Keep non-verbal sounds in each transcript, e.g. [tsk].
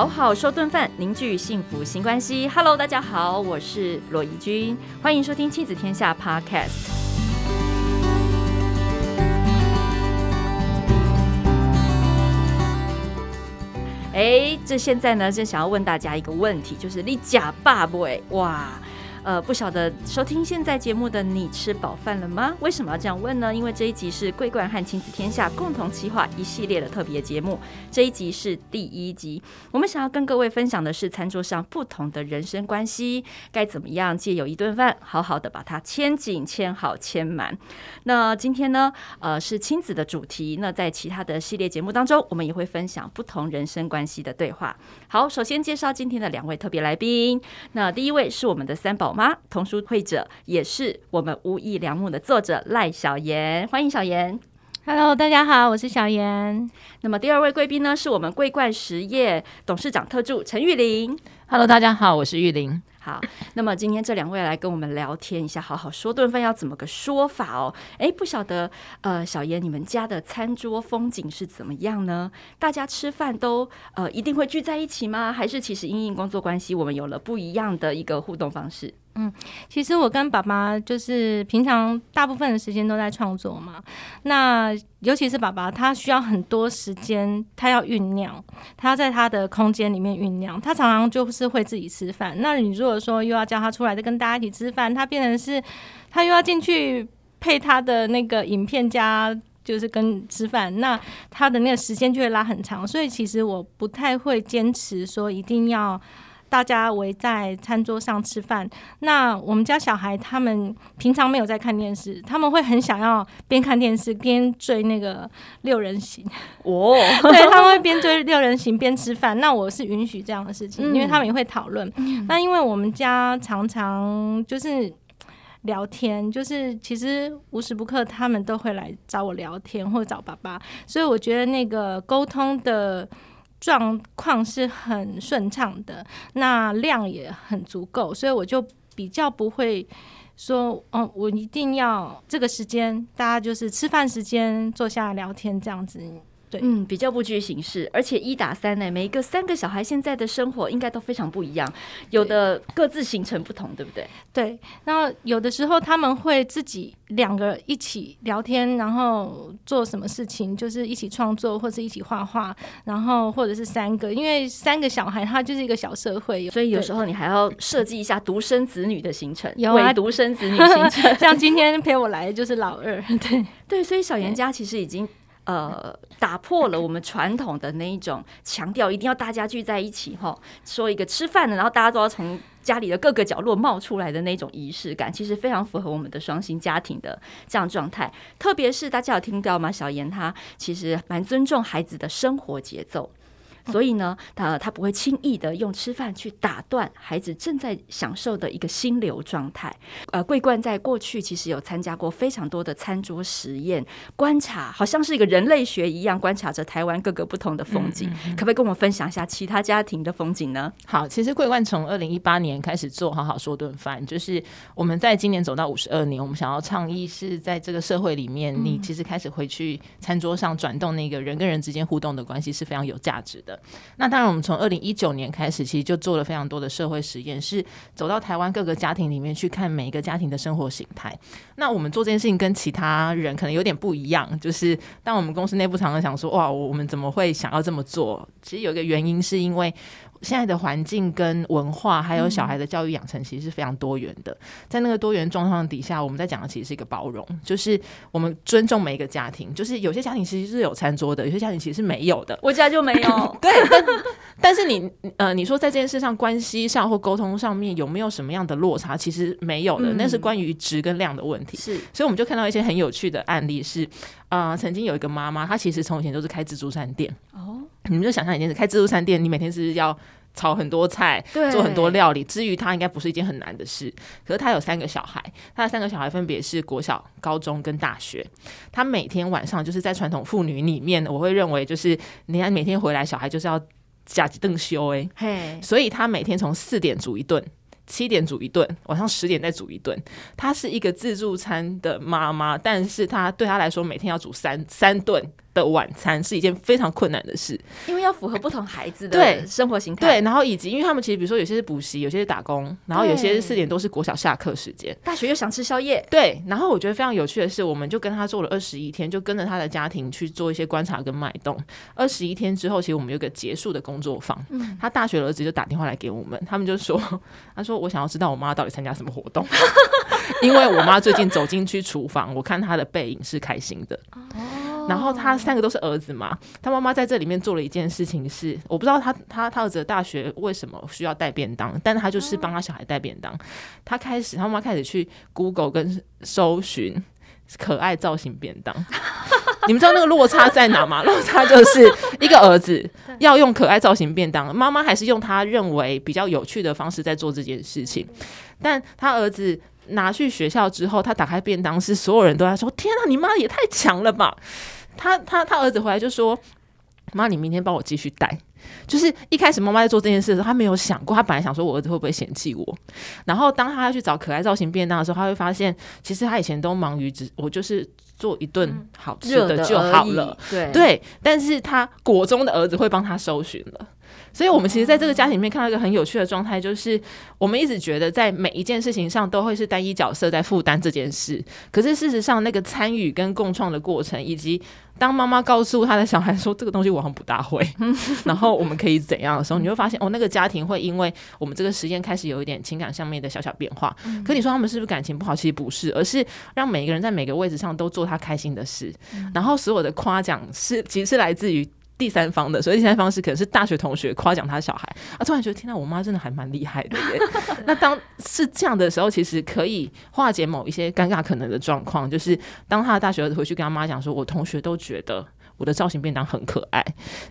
好好说顿饭，凝聚幸福新关系。Hello，大家好，我是罗怡君，欢迎收听亲子天下 Podcast。哎，这现在呢，正想要问大家一个问题，就是你假爸不？哇！呃，不晓得收听现在节目的你吃饱饭了吗？为什么要这样问呢？因为这一集是桂冠和亲子天下共同企划一系列的特别节目，这一集是第一集。我们想要跟各位分享的是餐桌上不同的人生关系，该怎么样借由一顿饭，好好的把它牵紧、牵好、牵满。那今天呢，呃，是亲子的主题。那在其他的系列节目当中，我们也会分享不同人生关系的对话。好，首先介绍今天的两位特别来宾。那第一位是我们的三宝妈童书会者，也是我们无意良木的作者赖小妍，欢迎小妍。Hello，大家好，我是小妍。那么第二位贵宾呢，是我们桂冠实业董事长特助陈玉玲。Hello，大家好，我是玉玲。好，那么今天这两位来跟我们聊天一下，好好说顿饭要怎么个说法哦？哎，不晓得呃，小严，你们家的餐桌风景是怎么样呢？大家吃饭都呃一定会聚在一起吗？还是其实因应工作关系，我们有了不一样的一个互动方式？嗯，其实我跟爸爸就是平常大部分的时间都在创作嘛。那尤其是爸爸，他需要很多时间，他要酝酿，他在他的空间里面酝酿。他常常就是会自己吃饭。那你如果说又要叫他出来再跟大家一起吃饭，他变成是，他又要进去配他的那个影片加，就是跟吃饭，那他的那个时间就会拉很长。所以其实我不太会坚持说一定要。大家围在餐桌上吃饭，那我们家小孩他们平常没有在看电视，他们会很想要边看电视边追那个六人行 [laughs] [laughs] 哦，对，他们会边追六人行边吃饭。那我是允许这样的事情，因为他们也会讨论。嗯、那因为我们家常常就是聊天，就是其实无时不刻他们都会来找我聊天或者找爸爸，所以我觉得那个沟通的。状况是很顺畅的，那量也很足够，所以我就比较不会说，哦，我一定要这个时间，大家就是吃饭时间坐下来聊天这样子。对，嗯，比较不拘形式，而且一打三呢，每一个三个小孩现在的生活应该都非常不一样，有的各自行程不同，对不对？对，那有的时候他们会自己两个一起聊天，然后做什么事情，就是一起创作或者一起画画，然后或者是三个，因为三个小孩他就是一个小社会，所以有时候你还要设计一下独生子女的行程，有。啊，独生子女行程，[laughs] 像今天陪我来的就是老二，对。对，所以小严家其实已经。呃，打破了我们传统的那一种强调，一定要大家聚在一起哈，说一个吃饭的，然后大家都要从家里的各个角落冒出来的那种仪式感，其实非常符合我们的双薪家庭的这样状态。特别是大家有听到吗？小严他其实蛮尊重孩子的生活节奏。所以呢，他他不会轻易的用吃饭去打断孩子正在享受的一个心流状态。呃，桂冠在过去其实有参加过非常多的餐桌实验，观察好像是一个人类学一样，观察着台湾各个不同的风景。嗯嗯嗯。可不可以跟我们分享一下其他家庭的风景呢？好，其实桂冠从二零一八年开始做好好说顿饭，就是我们在今年走到五十二年，我们想要倡议是在这个社会里面，你其实开始回去餐桌上转动那个人跟人之间互动的关系是非常有价值的。那当然，我们从二零一九年开始，其实就做了非常多的社会实验，是走到台湾各个家庭里面去看每一个家庭的生活形态。那我们做这件事情跟其他人可能有点不一样，就是当我们公司内部常常想说，哇，我们怎么会想要这么做？其实有一个原因，是因为。现在的环境跟文化，还有小孩的教育养成，其实是非常多元的。在那个多元状况底下，我们在讲的其实是一个包容，就是我们尊重每一个家庭。就是有些家庭其实是有餐桌的，有些家庭其实是没有的。我家就没有。[laughs] 对，但但是你呃，你说在这件事上关系上或沟通上面有没有什么样的落差？其实没有的，那是关于值跟量的问题。是，所以我们就看到一些很有趣的案例是，呃，曾经有一个妈妈，她其实从前都是开自助餐店。哦。你们就想象一件事，开自助餐店，你每天是要炒很多菜，做很多料理。至于他应该不是一件很难的事。可是他有三个小孩，他的三个小孩分别是国小、高中跟大学。他每天晚上就是在传统妇女里面，我会认为就是你看每天回来，小孩就是要假几顿休哎，嘿，所以他每天从四点煮一顿。七点煮一顿，晚上十点再煮一顿。她是一个自助餐的妈妈，但是她对她来说，每天要煮三三顿的晚餐是一件非常困难的事，因为要符合不同孩子的生活形态。对，然后以及因为他们其实比如说有些是补习，有些是打工，然后有些是四点都是国小下课时间，大学又想吃宵夜。对，然后我觉得非常有趣的是，我们就跟他做了二十一天，就跟着他的家庭去做一些观察跟脉动。二十一天之后，其实我们有个结束的工作坊。嗯，他大学儿子就打电话来给我们，他们就说：“ [laughs] 他说我想要知道我妈到底参加什么活动，[laughs] 因为我妈最近走进去厨房，我看她的背影是开心的。”然后他三个都是儿子嘛，他妈妈在这里面做了一件事情是，我不知道他他他儿子的大学为什么需要带便当，但是他就是帮他小孩带便当。他开始他妈妈开始去 Google 跟搜寻可爱造型便当，[laughs] 你们知道那个落差在哪吗？落差就是一个儿子 [laughs] 要用可爱造型便当，妈妈还是用他认为比较有趣的方式在做这件事情，但他儿子。拿去学校之后，他打开便当，是所有人都在说：“天啊，你妈也太强了吧！”他他他儿子回来就说：“妈，你明天帮我继续带。”就是一开始妈妈在做这件事的时候，她没有想过，她本来想说我儿子会不会嫌弃我。然后当他要去找可爱造型便当的时候，他会发现，其实他以前都忙于只我就是做一顿好吃的就好了，对对。但是他国中的儿子会帮他搜寻了。所以，我们其实在这个家庭里面看到一个很有趣的状态，就是我们一直觉得在每一件事情上都会是单一角色在负担这件事。可是事实上，那个参与跟共创的过程，以及当妈妈告诉他的小孩说这个东西我好像不大会，[laughs] [laughs] 然后我们可以怎样的时候，你会发现哦，那个家庭会因为我们这个实验开始有一点情感上面的小小变化。可你说他们是不是感情不好？其实不是，而是让每一个人在每个位置上都做他开心的事，然后所有的夸奖是其实是来自于。第三方的，所以第三方是可能是大学同学夸奖他小孩啊，突然觉得天呐，我妈真的还蛮厉害的耶。[laughs] 那当是这样的时候，其实可以化解某一些尴尬可能的状况，就是当他的大学回去跟他妈讲说，我同学都觉得。我的造型便当很可爱，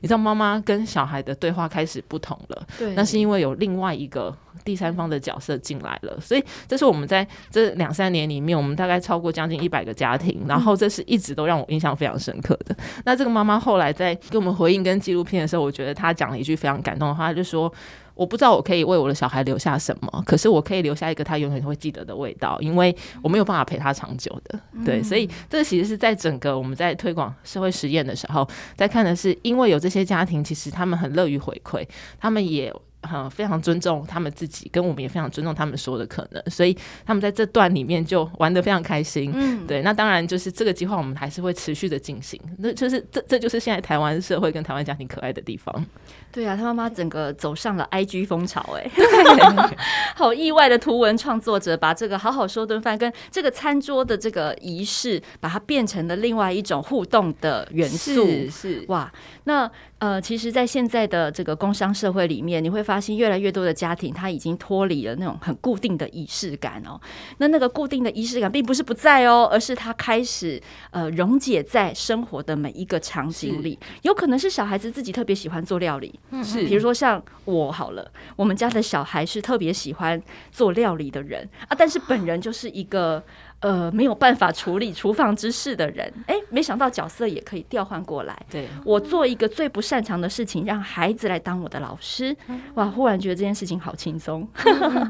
你知道妈妈跟小孩的对话开始不同了，对，那是因为有另外一个第三方的角色进来了，所以这是我们在这两三年里面，我们大概超过将近一百个家庭，然后这是一直都让我印象非常深刻的。那这个妈妈后来在给我们回应跟纪录片的时候，我觉得她讲了一句非常感动的话，就说。我不知道我可以为我的小孩留下什么，可是我可以留下一个他永远会记得的味道，因为我没有办法陪他长久的。对，所以这其实是在整个我们在推广社会实验的时候，在看的是，因为有这些家庭，其实他们很乐于回馈，他们也。很非常尊重他们自己，跟我们也非常尊重他们说的可能，所以他们在这段里面就玩的非常开心。嗯，对，那当然就是这个计划，我们还是会持续的进行。那就是这，这就是现在台湾社会跟台湾家庭可爱的地方。对啊，他妈妈整个走上了 IG 风潮，欸，哎，[laughs] 好意外的图文创作者，把这个好好说顿饭跟这个餐桌的这个仪式，把它变成了另外一种互动的元素。是，是哇，那。呃，其实，在现在的这个工商社会里面，你会发现越来越多的家庭，他已经脱离了那种很固定的仪式感哦。那那个固定的仪式感，并不是不在哦，而是他开始呃溶解在生活的每一个场景里。有可能是小孩子自己特别喜欢做料理，是，比如说像我好了，我们家的小孩是特别喜欢做料理的人啊，但是本人就是一个。呃，没有办法处理厨房之事的人，哎，没想到角色也可以调换过来。对，我做一个最不擅长的事情，让孩子来当我的老师，哇，忽然觉得这件事情好轻松。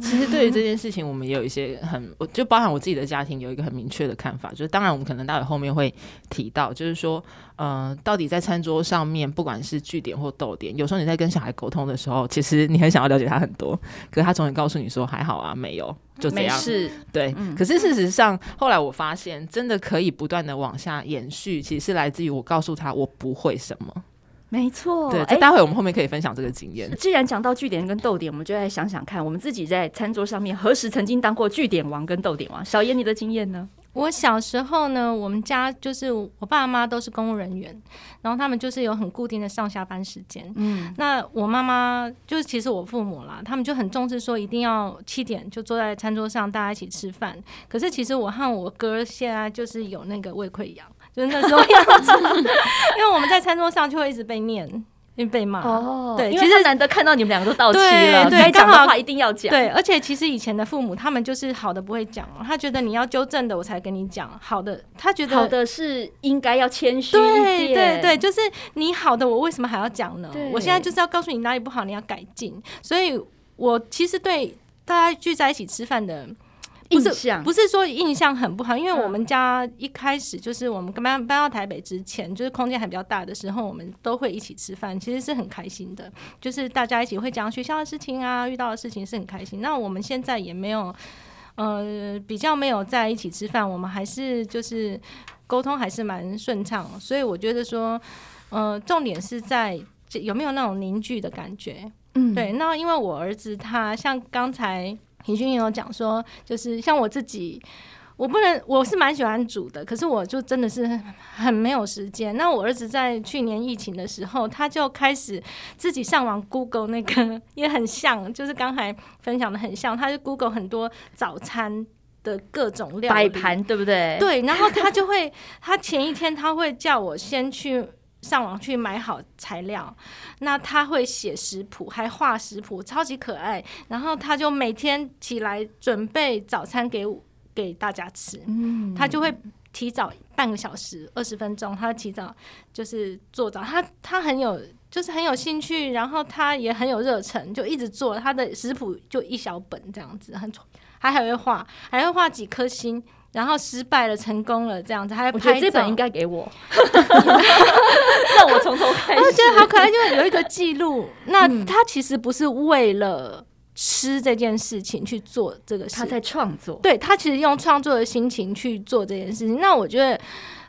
其实对于这件事情，我们也有一些很，我就包含我自己的家庭有一个很明确的看法，就是当然我们可能待会后面会提到，就是说。呃，到底在餐桌上面，不管是句点或逗点，有时候你在跟小孩沟通的时候，其实你很想要了解他很多，可是他总会告诉你说还好啊，没有，就这样。是，对。嗯、可是事实上，后来我发现，真的可以不断的往下延续，其实是来自于我告诉他我不会什么。没错。对，这待会我们后面可以分享这个经验。既然讲到据点跟逗点，我们就来想想看，我们自己在餐桌上面何时曾经当过据点王跟逗点王？小严，你的经验呢？我小时候呢，我们家就是我爸妈都是公务人员，然后他们就是有很固定的上下班时间。嗯，那我妈妈就是其实我父母啦，他们就很重视说一定要七点就坐在餐桌上大家一起吃饭。可是其实我和我哥现在就是有那个胃溃疡，就是那时候样子，[laughs] 因为我们在餐桌上就会一直被念。被骂哦，对，其实难得看到你们两个都到期了，该讲的话一定要讲。对，而且其实以前的父母他们就是好的不会讲，他觉得你要纠正的我才跟你讲好的，他觉得好的是应该要谦虚。对对对，就是你好的我为什么还要讲呢？我现在就是要告诉你哪里不好，你要改进。所以我其实对大家聚在一起吃饭的。不是印象不是说印象很不好，因为我们家一开始就是我们搬搬到台北之前，就是空间还比较大的时候，我们都会一起吃饭，其实是很开心的。就是大家一起会讲学校的事情啊，遇到的事情是很开心。那我们现在也没有，呃，比较没有在一起吃饭，我们还是就是沟通还是蛮顺畅。所以我觉得说，呃，重点是在有没有那种凝聚的感觉。嗯，对。那因为我儿子他像刚才。平均也有讲说，就是像我自己，我不能，我是蛮喜欢煮的，可是我就真的是很没有时间。那我儿子在去年疫情的时候，他就开始自己上网 [laughs] Google 那个，也很像，就是刚才分享的很像，他就 Google 很多早餐的各种料摆盘，对不对？对，然后他就会，他前一天他会叫我先去。上网去买好材料，那他会写食谱，还画食谱，超级可爱。然后他就每天起来准备早餐给给大家吃，嗯，他就会提早半个小时、二十分钟，他提早就是做早。他他很有，就是很有兴趣，然后他也很有热忱，就一直做。他的食谱就一小本这样子，很还还会画，还会画几颗星。然后失败了，成功了，这样子，还拍照。我觉得这本应该给我，让我从头开始。我觉得好可爱，因为有一个记录。那他其实不是为了吃这件事情去做这个事，他在创作。对，他其实用创作的心情去做这件事情，那我觉得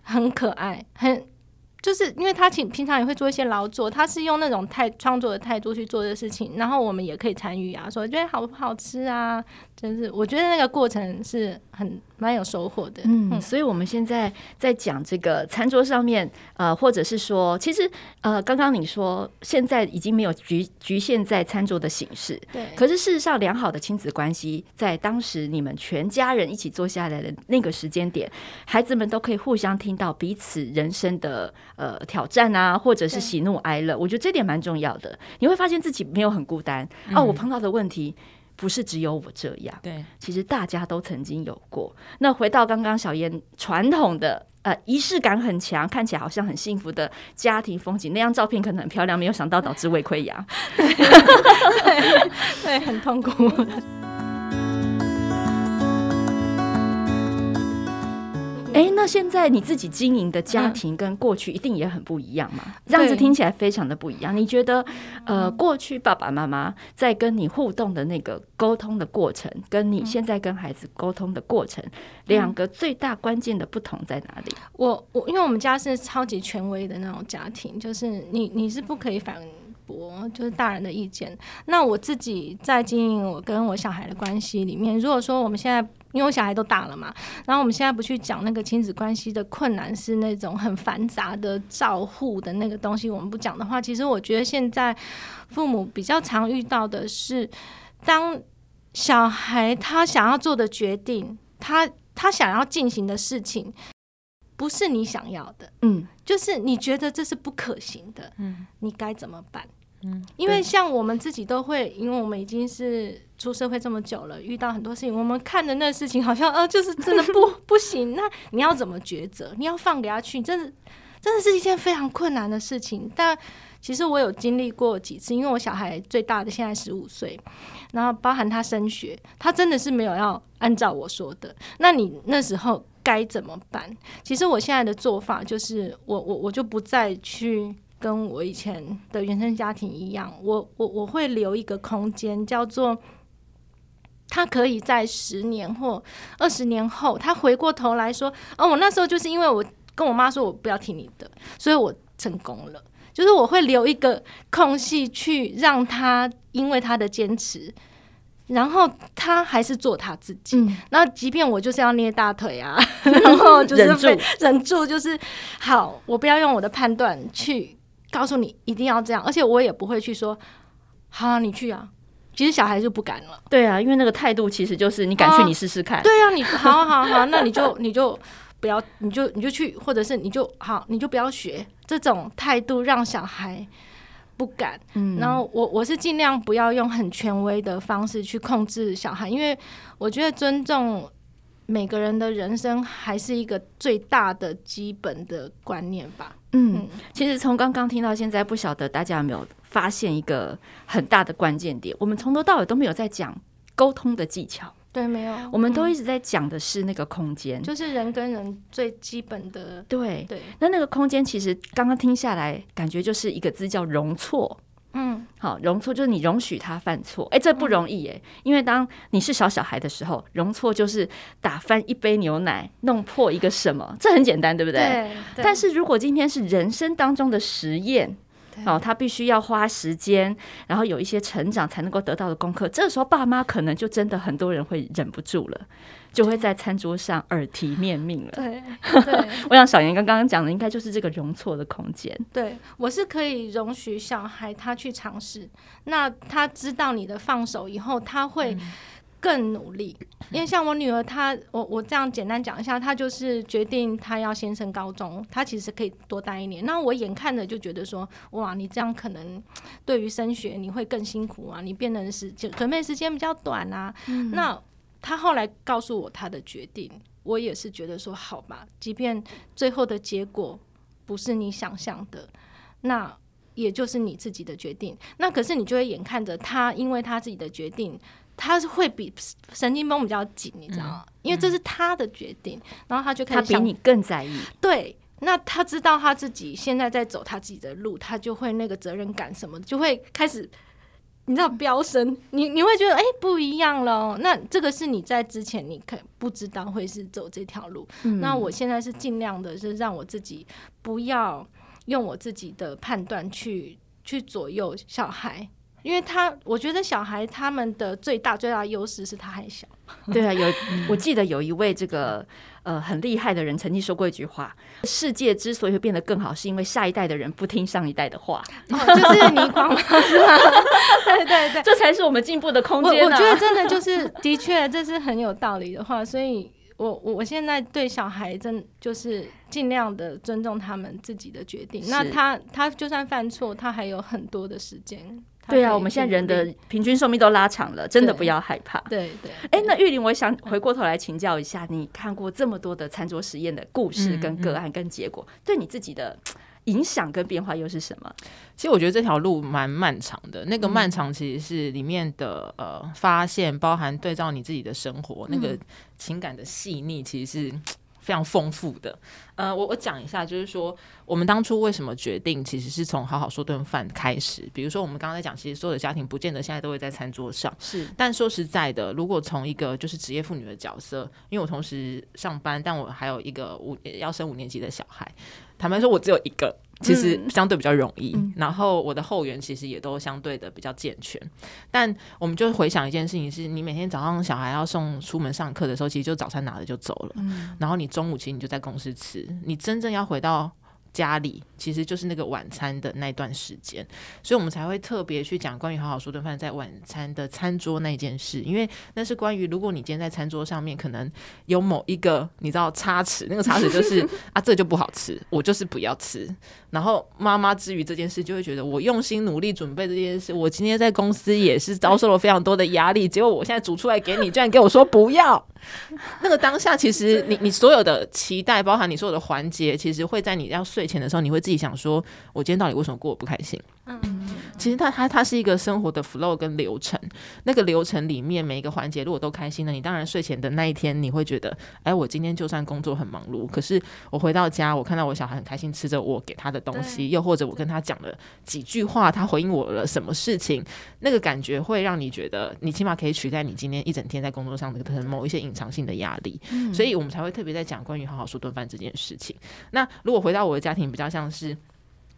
很可爱，很。就是因为他平平常也会做一些劳作，他是用那种态创作的态度去做这事情，然后我们也可以参与啊，说觉得好不好吃啊，真是我觉得那个过程是很。蛮有收获的，嗯，所以我们现在在讲这个餐桌上面，呃，或者是说，其实，呃，刚刚你说现在已经没有局局限在餐桌的形式，对。可是事实上，良好的亲子关系，在当时你们全家人一起坐下来的那个时间点，孩子们都可以互相听到彼此人生的呃挑战啊，或者是喜怒哀乐。我觉得这点蛮重要的，你会发现自己没有很孤单。嗯、哦，我碰到的问题。不是只有我这样，对，其实大家都曾经有过。那回到刚刚小燕传统的呃仪式感很强，看起来好像很幸福的家庭风景，那张照片可能很漂亮，没有想到导致胃溃疡，[laughs] 对，对，很痛苦。[laughs] 哎，那现在你自己经营的家庭跟过去一定也很不一样嘛？这样子听起来非常的不一样。你觉得，呃，过去爸爸妈妈在跟你互动的那个沟通的过程，跟你现在跟孩子沟通的过程，两个最大关键的不同在哪里？我我因为我们家是超级权威的那种家庭，就是你你是不可以反驳，就是大人的意见。那我自己在经营我跟我小孩的关系里面，如果说我们现在。因为我小孩都大了嘛，然后我们现在不去讲那个亲子关系的困难，是那种很繁杂的照护的那个东西。我们不讲的话，其实我觉得现在父母比较常遇到的是，当小孩他想要做的决定，他他想要进行的事情，不是你想要的，嗯，就是你觉得这是不可行的，嗯，你该怎么办？嗯，因为像我们自己都会，因为我们已经是出社会这么久了，遇到很多事情，我们看的那事情好像呃，就是真的不 [laughs] 不行。那你要怎么抉择？你要放给他去，真的真的是一件非常困难的事情。但其实我有经历过几次，因为我小孩最大的现在十五岁，然后包含他升学，他真的是没有要按照我说的。那你那时候该怎么办？其实我现在的做法就是我，我我我就不再去。跟我以前的原生家庭一样，我我我会留一个空间，叫做他可以在十年或二十年后，他回过头来说：“哦，我那时候就是因为我跟我妈说我不要听你的，所以我成功了。”就是我会留一个空隙去让他，因为他的坚持，然后他还是做他自己。嗯，那即便我就是要捏大腿啊，[laughs] 然后就是忍住，忍住，就是好，我不要用我的判断去。告诉你一定要这样，而且我也不会去说，好啊，你去啊。其实小孩就不敢了。对啊，因为那个态度其实就是你敢去，你试试看。对啊，你好好好，那你就你就不要，你就你就去，或者是你就好，你就不要学这种态度，让小孩不敢。嗯，然后我我是尽量不要用很权威的方式去控制小孩，因为我觉得尊重。每个人的人生还是一个最大的基本的观念吧。嗯，其实从刚刚听到现在，不晓得大家有没有发现一个很大的关键点？我们从头到尾都没有在讲沟通的技巧。对，没有。我们都一直在讲的是那个空间，就是人跟人最基本的。对对。那那个空间其实刚刚听下来，感觉就是一个字叫容错。嗯，好，容错就是你容许他犯错，哎，这不容易耶。因为当你是小小孩的时候，容错就是打翻一杯牛奶，弄破一个什么，这很简单，对不对？对。对。但是如果今天是人生当中的实验。哦，他必须要花时间，然后有一些成长才能够得到的功课。这个时候，爸妈可能就真的很多人会忍不住了，就会在餐桌上耳提面命了。对，[laughs] 对我想小严刚刚讲的应该就是这个容错的空间。对，我是可以容许小孩他去尝试，那他知道你的放手以后，他会。嗯更努力，因为像我女儿她，她我我这样简单讲一下，她就是决定她要先升高中，她其实可以多待一年。那我眼看着就觉得说，哇，你这样可能对于升学你会更辛苦啊，你变成时间准备时间比较短啊。嗯、那她后来告诉我他的决定，我也是觉得说，好吧，即便最后的结果不是你想象的，那也就是你自己的决定。那可是你就会眼看着他，因为他自己的决定。他是会比神经绷比较紧，你知道吗？嗯、因为这是他的决定，嗯、然后他就开始，他比你更在意。对，那他知道他自己现在在走他自己的路，他就会那个责任感什么，就会开始，你知道飙升。你你会觉得哎、欸、不一样了。那这个是你在之前你可不知道会是走这条路。嗯、那我现在是尽量的，是让我自己不要用我自己的判断去去左右小孩。因为他，我觉得小孩他们的最大最大的优势是他还小。对啊，有我记得有一位这个呃很厉害的人曾经说过一句话：世界之所以会变得更好，是因为下一代的人不听上一代的话。哦，就是倪匡是吗？对 [laughs] 对对，[laughs] 这才是我们进步的空间啊。我我觉得 [laughs] 真的就是的确这是很有道理的话，所以我我现在对小孩真就是尽量的尊重他们自己的决定。那他他就算犯错，他还有很多的时间。对啊，我们现在人的平均寿命都拉长了，真的不要害怕。对对。哎，那玉玲，我想回过头来请教一下，你看过这么多的餐桌实验的故事、跟个案、跟结果，对你自己的 [tsk] 影响跟变化又是什么？其实我觉得这条路蛮漫长的，那个漫长其实是里面的呃发现，包含对照你自己的生活，那个情感的细腻，其实是。非常丰富的，呃，我我讲一下，就是说我们当初为什么决定，其实是从好好说顿饭开始。比如说我们刚刚在讲，其实所有的家庭不见得现在都会在餐桌上，是。但说实在的，如果从一个就是职业妇女的角色，因为我同时上班，但我还有一个五要升五年级的小孩，坦白说，我只有一个。其实相对比较容易，嗯、然后我的后援其实也都相对的比较健全。但我们就回想一件事情：是你每天早上小孩要送出门上课的时候，其实就早餐拿着就走了，嗯、然后你中午其实你就在公司吃，你真正要回到。家里其实就是那个晚餐的那段时间，所以我们才会特别去讲关于好好说顿饭在晚餐的餐桌那件事，因为那是关于如果你今天在餐桌上面可能有某一个你知道差池，那个差池就是 [laughs] 啊，这就不好吃，我就是不要吃。然后妈妈之于这件事就会觉得我用心努力准备这件事，我今天在公司也是遭受了非常多的压力，结果我现在煮出来给你，居然给我说不要。那个当下，其实你你所有的期待，包含你所有的环节，其实会在你要睡前的时候，你会自己想说：我今天到底为什么过得不开心？嗯，其实它它它是一个生活的 flow 跟流程。那个流程里面每一个环节，如果都开心了，你当然睡前的那一天，你会觉得：哎，我今天就算工作很忙碌，可是我回到家，我看到我小孩很开心吃着我给他的东西，又或者我跟他讲了几句话，他回应我了什么事情，那个感觉会让你觉得，你起码可以取代你今天一整天在工作上的可能某一些隐藏性的压力。嗯，所以我们才会特别在讲关于好好说顿饭这件事情。那如果回到我的家庭，比较像是。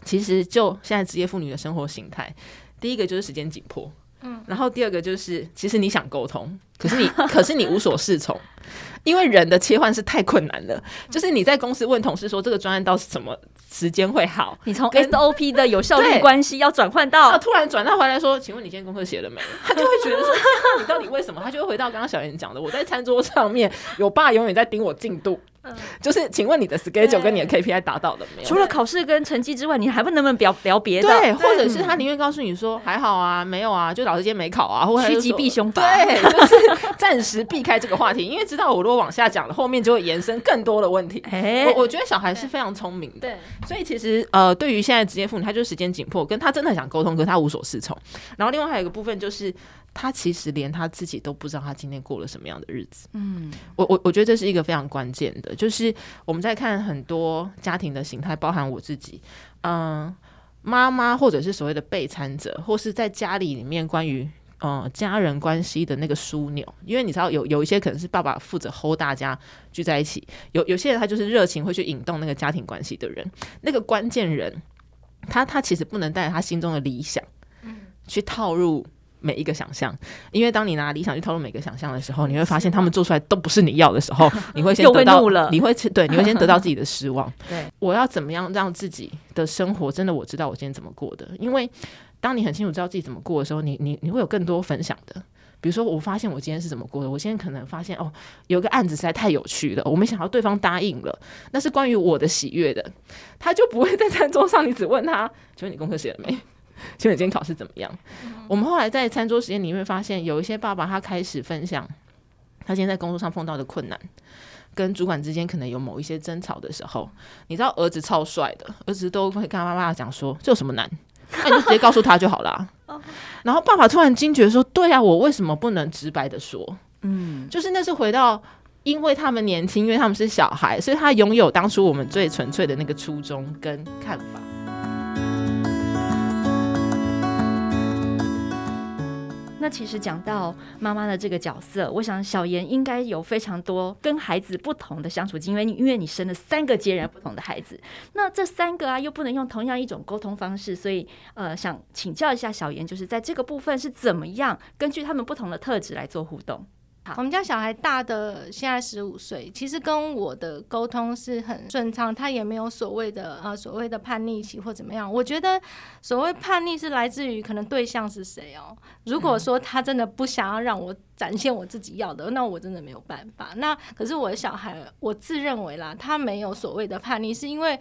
其实，就现在职业妇女的生活形态，第一个就是时间紧迫，嗯，然后第二个就是，其实你想沟通，可是你，可是你无所适从，[laughs] 因为人的切换是太困难了。就是你在公司问同事说这个专案到什么时间会好，你从 SOP 的有效率关系要转换到，突然转到回来说，请问你今天功课写了没？他就会觉得说，你到底为什么？他就会回到刚刚小妍讲的，我在餐桌上面，有爸永远在盯我进度。嗯，就是，请问你的 schedule 跟你的 KPI 达到了没有？除了考试跟成绩之外，你还不能不能聊聊别的？对，或者是他宁愿告诉你说还好啊，没有啊，就老师今天没考啊，或者趋吉避凶法，对，就是暂时避开这个话题，因为知道我如果往下讲了，后面就会延伸更多的问题。我我觉得小孩是非常聪明的，对，所以其实呃，对于现在职业妇女，她就是时间紧迫，跟她真的很想沟通，可是她无所适从。然后另外还有一个部分就是，她其实连他自己都不知道他今天过了什么样的日子。嗯，我我我觉得这是一个非常关键的，就是我们在看很多家庭的形态，包含我自己，嗯，妈妈或者是所谓的备餐者，或是在家里里面关于。嗯，家人关系的那个枢纽，因为你知道有有一些可能是爸爸负责 hold 大家聚在一起，有有些人他就是热情会去引动那个家庭关系的人，那个关键人，他他其实不能带着他心中的理想，去套入每一个想象，因为当你拿理想去套入每个想象的时候，你会发现他们做出来都不是你要的时候，[laughs] 你会先得到，你会对，你会先 [laughs] 得到自己的失望。对，我要怎么样让自己的生活真的我知道我今天怎么过的，因为。当你很清楚知道自己怎么过的时候，你你你会有更多分享的。比如说，我发现我今天是怎么过的。我今天可能发现哦，有个案子实在太有趣了，我没想到对方答应了，那是关于我的喜悦的。他就不会在餐桌上，你只问他，请问你功课写了没？请问你今天考试怎么样？嗯、我们后来在餐桌时间里面发现，有一些爸爸他开始分享他今天在工作上碰到的困难，跟主管之间可能有某一些争吵的时候，你知道儿子超帅的，儿子都会跟他妈妈讲说，这有什么难？[laughs] 那你就直接告诉他就好了。然后爸爸突然惊觉说：“对啊，我为什么不能直白的说？嗯，就是那是回到，因为他们年轻，因为他们是小孩，所以他拥有当初我们最纯粹的那个初衷跟看法。”那其实讲到妈妈的这个角色，我想小妍应该有非常多跟孩子不同的相处经验，因为你因为你生了三个截然不同的孩子，那这三个啊又不能用同样一种沟通方式，所以呃想请教一下小妍，就是在这个部分是怎么样根据他们不同的特质来做互动？好，我们家小孩大的现在十五岁，其实跟我的沟通是很顺畅，他也没有所谓的呃所谓的叛逆期或怎么样。我觉得所谓叛逆是来自于可能对象是谁哦。如果说他真的不想要让我展现我自己要的，那我真的没有办法。那可是我的小孩，我自认为啦，他没有所谓的叛逆，是因为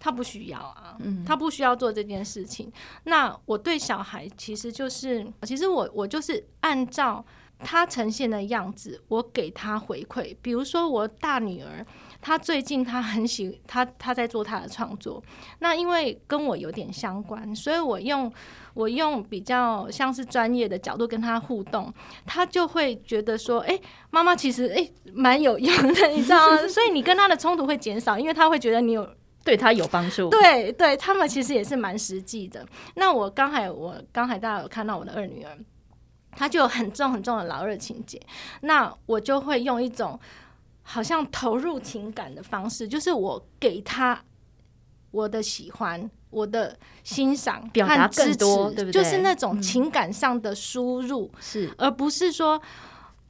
他不需要啊，他不需要做这件事情。那我对小孩其实就是，其实我我就是按照。他呈现的样子，我给他回馈。比如说，我大女儿，她最近她很喜，她她在做她的创作。那因为跟我有点相关，所以我用我用比较像是专业的角度跟她互动，她就会觉得说：“哎、妈妈其实哎蛮有用的，你知道吗？”所以你跟她的冲突会减少，因为她会觉得你有对她有帮助。对对，他们其实也是蛮实际的。那我刚才我刚才大家有看到我的二女儿。他就有很重很重的老二情节，那我就会用一种好像投入情感的方式，就是我给他我的喜欢、我的欣赏、表达更多，对不对？就是那种情感上的输入，是、嗯、而不是说。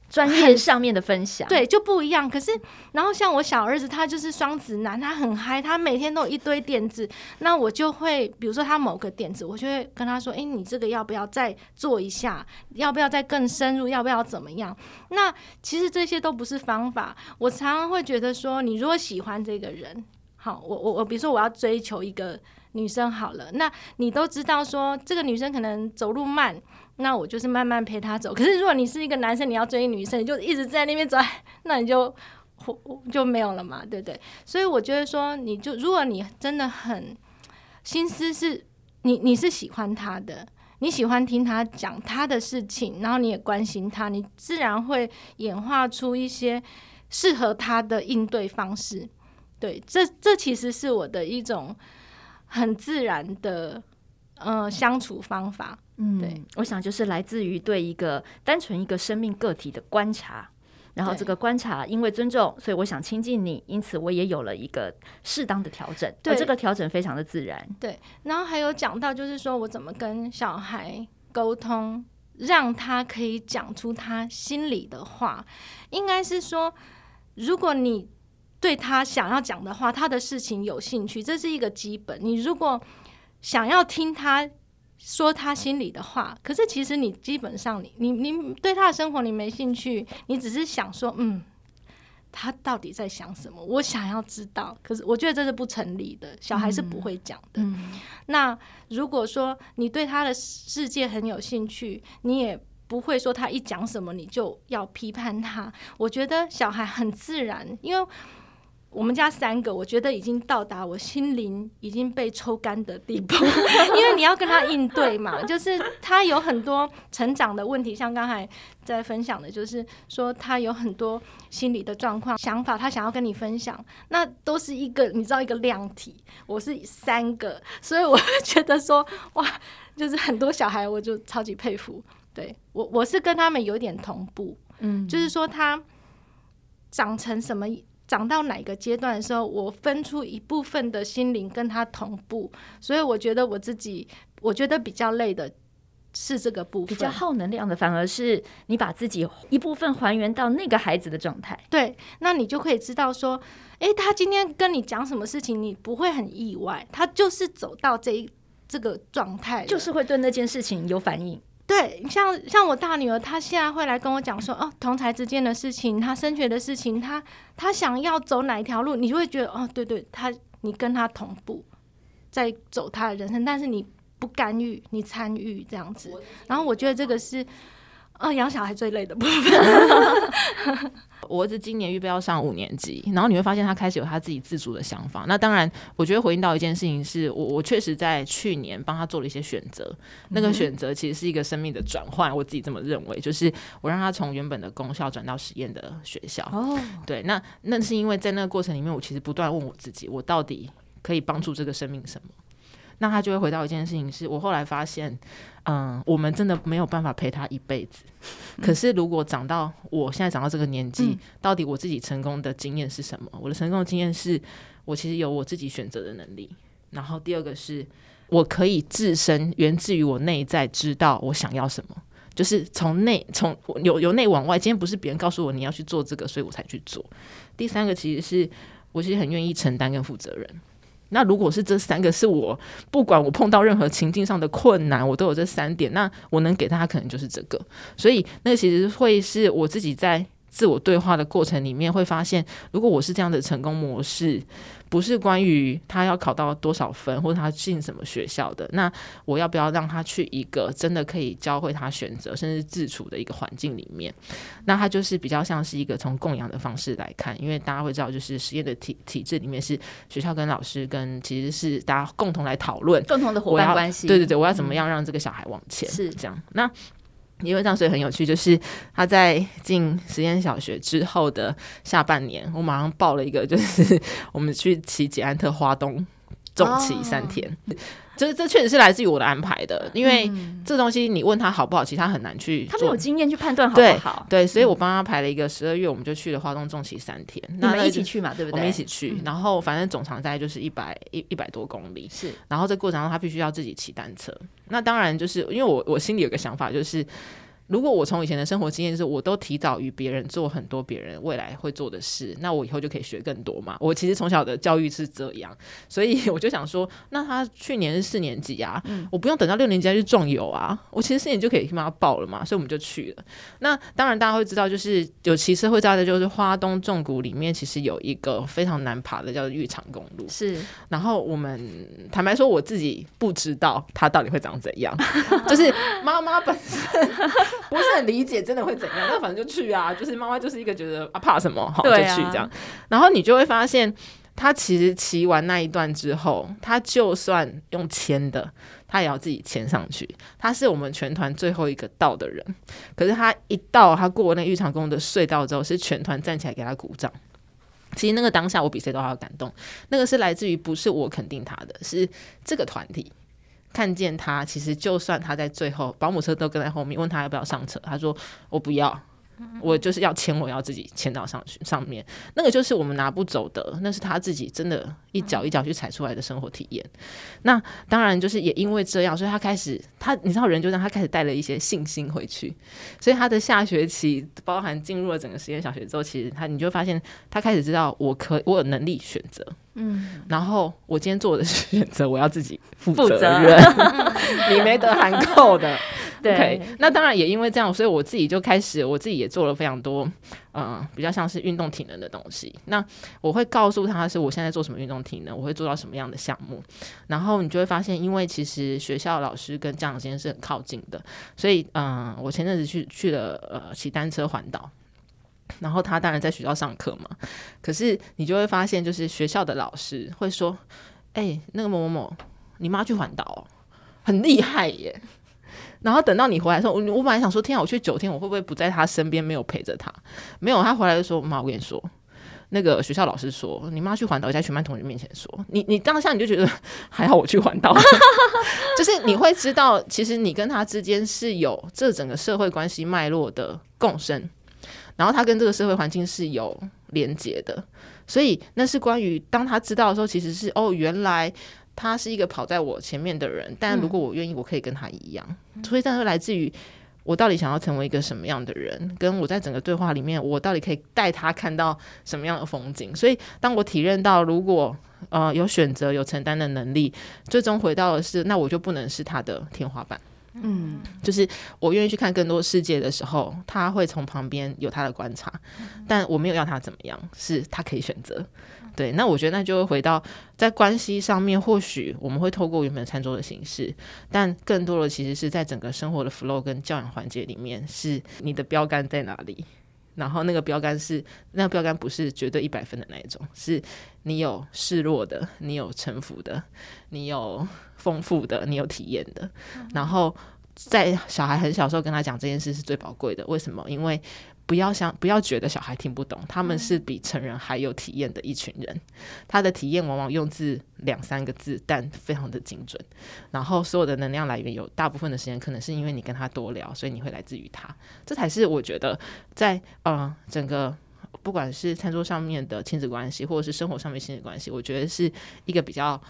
专业上面的分享，对，就不一样。可是，然后像我小儿子，他就是双子男，他很嗨，他每天都有一堆点子。那我就会，比如说他某个点子，我就会跟他说：“哎，你这个要不要再做一下？要不要再更深入？要不要怎么样？”那其实这些都不是方法。我常常会觉得说，你如果喜欢这个人，好，我我我，比如说我要追求一个女生，好了，那你都知道说这个女生可能走路慢。那我就是慢慢陪他走。可是如果你是一个男生，你要追女生，你就一直在那边走，[laughs] 那你就就没有了嘛，对不对？所以我觉得说，你就如果你真的很心思是你你是喜欢他的，你喜欢听他讲他的事情，然后你也关心他，你自然会演化出一些适合他的应对方式。对，这这其实是我的一种很自然的呃相处方法。嗯，对，我想就是来自于对一个单纯一个生命个体的观察，然后这个观察因为尊重，所以我想亲近你，因此我也有了一个适当的调整，对，这个调整非常的自然。对，然后还有讲到就是说我怎么跟小孩沟通，让他可以讲出他心里的话，应该是说，如果你对他想要讲的话，他的事情有兴趣，这是一个基本。你如果想要听他。说他心里的话，可是其实你基本上你你你对他的生活你没兴趣，你只是想说，嗯，他到底在想什么？我想要知道。可是我觉得这是不成立的，小孩是不会讲的。嗯，那如果说你对他的世界很有兴趣，你也不会说他一讲什么你就要批判他。我觉得小孩很自然，因为我们家三个，我觉得已经到达我心灵已经被抽干的地步，[laughs] 因为你要跟他应对嘛，[laughs] 就是他有很多成长的问题，像刚才在分享的，就是说他有很多心理的状况、想法，他想要跟你分享，那都是一个你知道一个量体，我是三个，所以我觉得说哇，就是很多小孩我就超级佩服，对，我我是跟他们有点同步，嗯，就是说他长成什么。长到哪个阶段的时候，我分出一部分的心灵跟他同步，所以我觉得我自己，我觉得比较累的是这个部分，比较耗能量的反而是你把自己一部分还原到那个孩子的状态。对，那你就可以知道说，诶，他今天跟你讲什么事情，你不会很意外，他就是走到这一这个状态，就是会对那件事情有反应。对，像像我大女儿，她现在会来跟我讲说，哦，同才之间的事情，她升学的事情，她她想要走哪一条路，你就会觉得，哦，对对，她你跟她同步在走她的人生，但是你不干预，你参与这样子，然后我觉得这个是，呃，养小孩最累的部分。[laughs] 我儿子今年预备要上五年级，然后你会发现他开始有他自己自主的想法。那当然，我觉得回应到一件事情是，我我确实在去年帮他做了一些选择，那个选择其实是一个生命的转换。我自己这么认为，就是我让他从原本的公校转到实验的学校。哦，对，那那是因为在那个过程里面，我其实不断问我自己，我到底可以帮助这个生命什么？那他就会回到一件事情是，是我后来发现，嗯，我们真的没有办法陪他一辈子。可是如果长到我现在长到这个年纪，嗯，到底我自己成功的经验是什么？我的成功的经验是我其实有我自己选择的能力。然后第二个是，我可以自身源自于我内在知道我想要什么，就是从内从由由内往外。今天不是别人告诉我你要去做这个，所以我才去做。第三个其实是我其实很愿意承担跟负责任。那如果是这三个是我不管我碰到任何情境上的困难，我都有这三点，那我能给大家可能就是这个。所以那其实会是我自己在自我对话的过程里面会发现，如果我是这样的成功模式。不是关于他要考到多少分，或者他进什么学校的。那我要不要让他去一个真的可以教会他选择，甚至自处的一个环境里面？那他就是比较像是一个从供养的方式来看，因为大家会知道，就是实验的体体制里面是学校跟老师跟其实是大家共同来讨论共同的伙伴关系。对对对，我要怎么样让这个小孩往前？是这样。那。因为这样，所以很有趣，就是他在进实验小学之后的下半年，我马上报了一个，就是 [laughs] 我们去骑捷安特花东重骑三天。这这确实是来自于我的安排的，因为这东西你问他好不好，其实他很难去，他没有经验去判断好不好。对，对，所以我帮他排了一个十二月，我们就去了花东重骑三天。那你们一起去嘛？对不对？我们一起去，然后反正总长大概就是一百一一百多公里。是，然后这过程中他必须要自己骑单车。那当然就是因为我我心里有个想法，就是。如果我从以前的生活经验是，我都提早与别人做很多别人未来会做的事，那我以后就可以学更多嘛。我其实从小的教育是这样，所以我就想说，那他去年是四年级啊，嗯、我不用等到六年级再去壮游啊，我其实四年就可以帮他报了嘛，所以我们就去了。那当然大家会知道，就是有骑车会知道的，就是花东纵谷里面其实有一个非常难爬的，叫做玉长公路。是，然后我们坦白说，我自己不知道它到底会长怎样，就是妈妈本身。[laughs] 不是很理解，真的会怎样？那反正就去啊，就是妈妈就是一个觉得啊怕什么，好就去这样。然后你就会发现，他其实骑完那一段之后，他就算用牵的，他也要自己牵上去。他是我们全团最后一个到的人，可是他一到，他过那玉长宫的隧道之后，是全团站起来给他鼓掌。其实那个当下，我比谁都还要感动。那个是来自于不是我肯定他的，是这个团体。看见他，其实就算他在最后，保姆车都跟在后面，问他要不要上车，他说我不要。我就是要牵，我要自己签到上去上面，那个就是我们拿不走的，那是他自己真的一脚一脚去踩出来的生活体验。那当然就是也因为这样，所以他开始他你知道人就让他开始带了一些信心回去，所以他的下学期包含进入了整个实验小学之后，其实他你就发现他开始知道我可我有能力选择，嗯，然后我今天做的选择我要自己负责任，[laughs] 你没得含扣的。对那当然也因为这样，所以我自己就开始，我自己也做了非常多，嗯、呃，比较像是运动体能的东西。那我会告诉他是我现在做什么运动体能，我会做到什么样的项目。然后你就会发现，因为其实学校老师跟家长之间是很靠近的，所以嗯、我前阵子去去了呃骑单车环岛。然后他当然在学校上课嘛，可是你就会发现，就是学校的老师会说：“哎、那个某某某，你妈去环岛，很厉害耶。”然后等到你回来的时候，我我本来想说：“天啊，我去九天，我会不会不在他身边，没有陪着他？”没有，他回来的时候：“妈，我跟你说。”那个学校老师说：“你妈去环岛，在全班同学面前说，你你当下你就觉得还好，我去环岛，[laughs] 就是你会知道，其实你跟他之间是有这整个社会关系脉络的共生，然后他跟这个社会环境是有连接的，所以那是关于当他知道的时候，其实是哦，原来他是一个跑在我前面的人，但如果我愿意，我可以跟他一样，所以这是来自于。”我到底想要成为一个什么样的人？跟我在整个对话里面，我到底可以带他看到什么样的风景？所以，当我体认到，如果呃有选择、有承担的能力，最终回到的是，那我就不能是他的天花板。嗯，就是我愿意去看更多世界的时候，他会从旁边有他的观察，但我没有要他怎么样，是他可以选择。对，那我觉得那就会回到在关系上面，或许我们会透过原本餐桌的形式，但更多的其实是在整个生活的 flow 跟教养环节里面，是你的标杆在哪里？然后那个标杆是那个标杆不是绝对一百分的那一种，是你有示弱的，你有臣服的，你有丰富的，你有体验的。然后在小孩很小时候跟他讲这件事是最宝贵的，为什么？因为不要想，不要觉得小孩听不懂，他们是比成人还有体验的一群人。他的体验往往用字两三个字，但非常的精准。然后所有的能量来源有大部分的时间，可能是因为你跟他多聊，所以你会来自于他。这才是我觉得在呃整个不管是餐桌上面的亲子关系，或者是生活上面亲子关系，我觉得是一个比较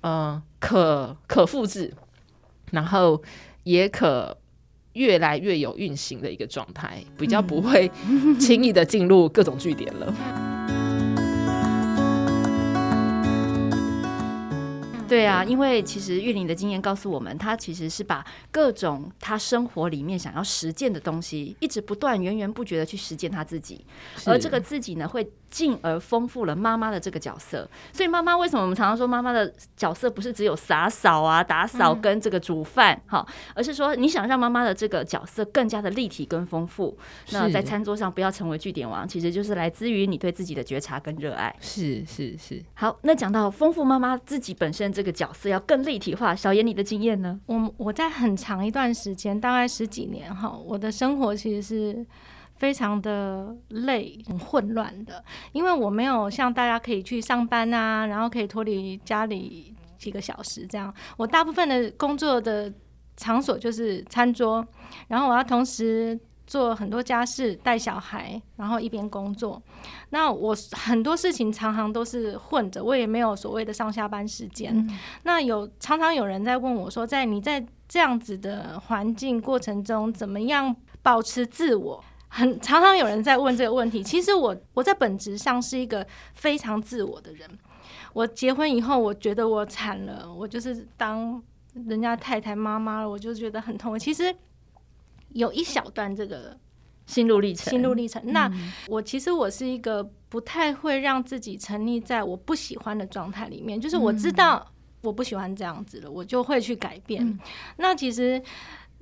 呃可可复制，然后也可。越来越有运行的一个状态，比较不会 [laughs] [laughs] 轻易的进入各种据点了。对啊，因为其实玉玲的经验告诉我们，他其实是把各种他生活里面想要实践的东西，一直不断源源不绝的去实践他自己，而这个自己呢，会进而丰富了妈妈的这个角色。所以妈妈为什么我们常常说妈妈的角色不是只有洒扫啊、打扫跟这个煮饭哈，而是说你想让妈妈的这个角色更加的立体跟丰富。那在餐桌上不要成为据点王，其实就是来自于你对自己的觉察跟热爱。是是是。好，那讲到丰富妈妈自己本身这个。这个角色要更立体化，小妍，你的经验呢？我我在很长一段时间，大概十几年哈，我的生活其实是非常的累、很混乱的，因为我没有像大家可以去上班啊，然后可以脱离家里几个小时这样。我大部分的工作的场所就是餐桌，然后我要同时。做很多家事，带小孩，然后一边工作。那我很多事情常常都是混着，我也没有所谓的上下班时间。嗯。那有常常有人在问我说，在你在这样子的环境过程中，怎么样保持自我？很常常有人在问这个问题。其实我我在本质上是一个非常自我的人。我结婚以后，我觉得我惨了，我就是当人家太太妈妈了，我就觉得很痛。其实。有一小段这个心路历程，心路历程。那我其实我是一个不太会让自己沉溺在我不喜欢的状态里面，就是我知道我不喜欢这样子了，我就会去改变。那其实。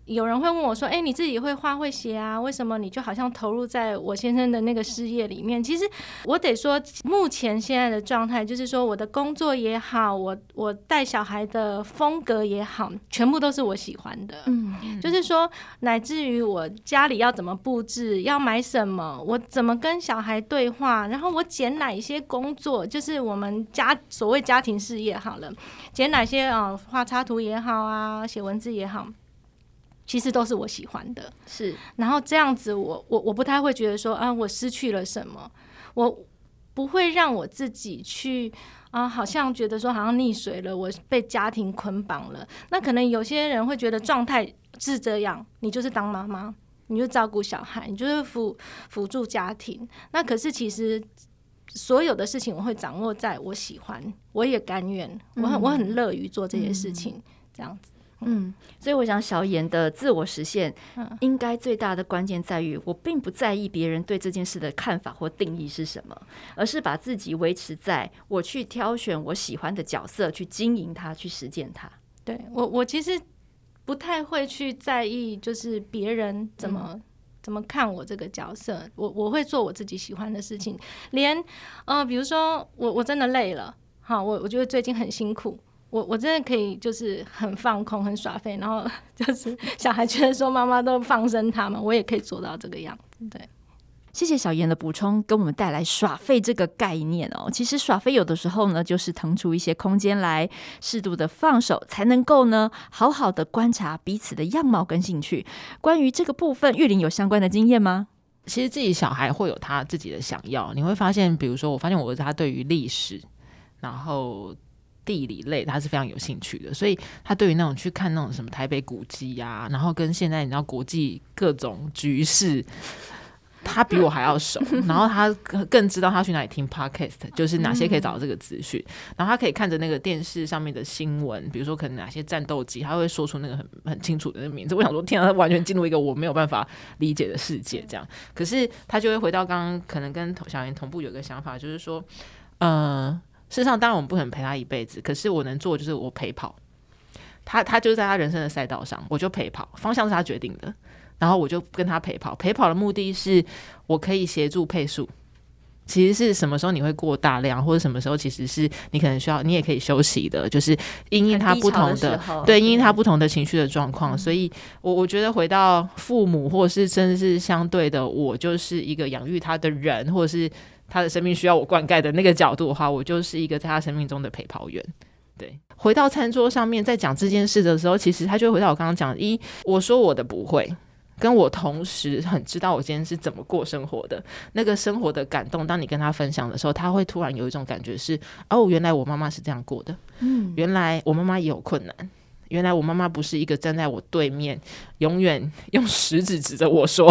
有人会问我说：“哎、欸，你自己会画会写啊？为什么你就好像投入在我先生的那个事业里面？”其实我得说，目前现在的状态就是说，我的工作也好，我我带小孩的风格也好，全部都是我喜欢的。嗯，就是说，乃至于我家里要怎么布置，要买什么，我怎么跟小孩对话，然后我捡哪一些工作，就是我们家所谓家庭事业好了，捡哪些啊，画插图也好啊，写文字也好。其实都是我喜欢的，是。然后这样子我，我我我不太会觉得说啊，我失去了什么，我不会让我自己去啊，好像觉得说好像溺水了，我被家庭捆绑了。那可能有些人会觉得状态是这样，你就是当妈妈，你就照顾小孩，你就是辅辅助家庭。那可是其实所有的事情，我会掌握在我喜欢，我也甘愿，我很我很乐于做这些事情，嗯、这样子。嗯，所以我想小妍的自我实现，应该最大的关键在于，我并不在意别人对这件事的看法或定义是什么，而是把自己维持在我去挑选我喜欢的角色，去经营它，去实践它。对我，我其实不太会去在意，就是别人怎么怎么看我这个角色？我我会做我自己喜欢的事情，连呃，比如说我我真的累了，好，我我觉得最近很辛苦，我我真的可以就是很放空、很耍废，然后 [laughs] 就是小孩觉得说妈妈都放生他们，我也可以做到这个样子，对。谢谢小妍的补充，给我们带来耍废这个概念哦。其实耍废有的时候呢，就是腾出一些空间来，适度的放手，才能够呢好好的观察彼此的样貌跟兴趣。关于这个部分，玉玲有相关的经验吗？其实自己小孩会有他自己的想要，你会发现，比如说我发现我儿子他对于历史，然后地理类他是非常有兴趣的，所以他对于那种去看那种什么台北古迹呀、然后跟现在你知道国际各种局势。他比我还要熟，然后他更知道他去哪里听 podcast，就是哪些可以找到这个资讯。然后他可以看着那个电视上面的新闻，比如说可能哪些战斗机，他会说出那个很很清楚的那个名字。我想说，天啊，他完全进入一个我没有办法理解的世界。这样，可是他就会回到刚刚可能跟小妍同步有个想法，就是说，呃，事实上当然我们不可能陪他一辈子，可是我能做就是我陪跑。他他就在他人生的赛道上，我就陪跑，方向是他决定的。然后我就跟他陪跑，陪跑的目的是我可以协助配速。其实是什么时候你会过大量，或者什么时候其实是你可能需要，你也可以休息的，就是因应他不同的，的对，因应他不同的情绪的状况。嗯、所以我我觉得回到父母，或者是甚至是相对的，我就是一个养育他的人，或者是他的生命需要我灌溉的那个角度的话，我就是一个在他生命中的陪跑员。对，回到餐桌上面在讲这件事的时候，其实他就会回到我刚刚讲的，一我说我的不会。跟我同时很知道我今天是怎么过生活的，那个生活的感动，当你跟他分享的时候，他会突然有一种感觉是：哦，原来我妈妈是这样过的，嗯，原来我妈妈也有困难。原来我妈妈不是一个站在我对面，永远用食指指着我说：“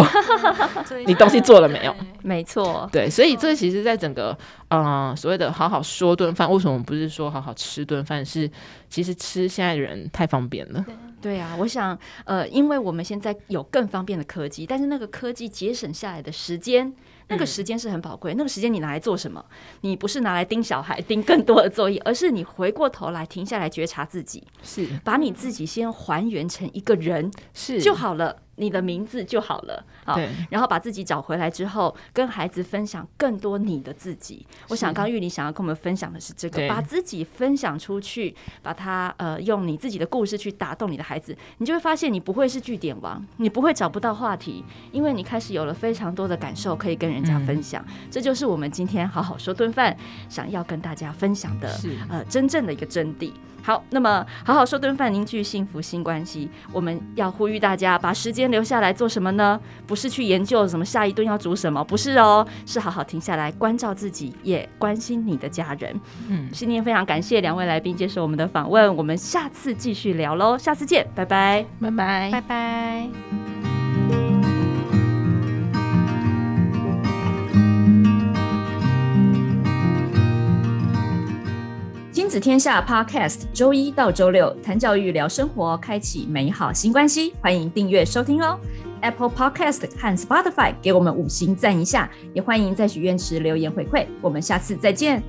[laughs] 你东西做了没有？”没错，对，所以这其实，在整个呃所谓的好好说顿饭，为什么不是说好好吃顿饭？是其实吃现在的人太方便了。对啊，我想呃，因为我们现在有更方便的科技，但是那个科技节省下来的时间。那个时间是很宝贵，那个时间你拿来做什么？你不是拿来盯小孩、盯更多的作业，而是你回过头来停下来觉察自己，是把你自己先还原成一个人，是就好了。你的名字就好了，好，然后把自己找回来之后，跟孩子分享更多你的自己。我想，刚玉玲想要跟我们分享的是这个，把自己分享出去，把它呃用你自己的故事去打动你的孩子，你就会发现你不会是据点王，你不会找不到话题，因为你开始有了非常多的感受可以跟人家分享。嗯、这就是我们今天好好说顿饭想要跟大家分享的，呃，真正的一个真谛。好，那么好好说顿饭，凝聚幸福新关系。我们要呼吁大家把时间留下来做什么呢？不是去研究什么下一顿要煮什么，不是哦，是好好停下来关照自己，也关心你的家人。嗯，今天非常感谢两位来宾接受我们的访问，我们下次继续聊喽，下次见，拜拜，拜拜，拜拜。子天下 Podcast，周一到周六谈教育、聊生活，开启美好新关系。欢迎订阅收听哦！Apple Podcast 和 Spotify 给我们五星赞一下，也欢迎在许愿池留言回馈。我们下次再见。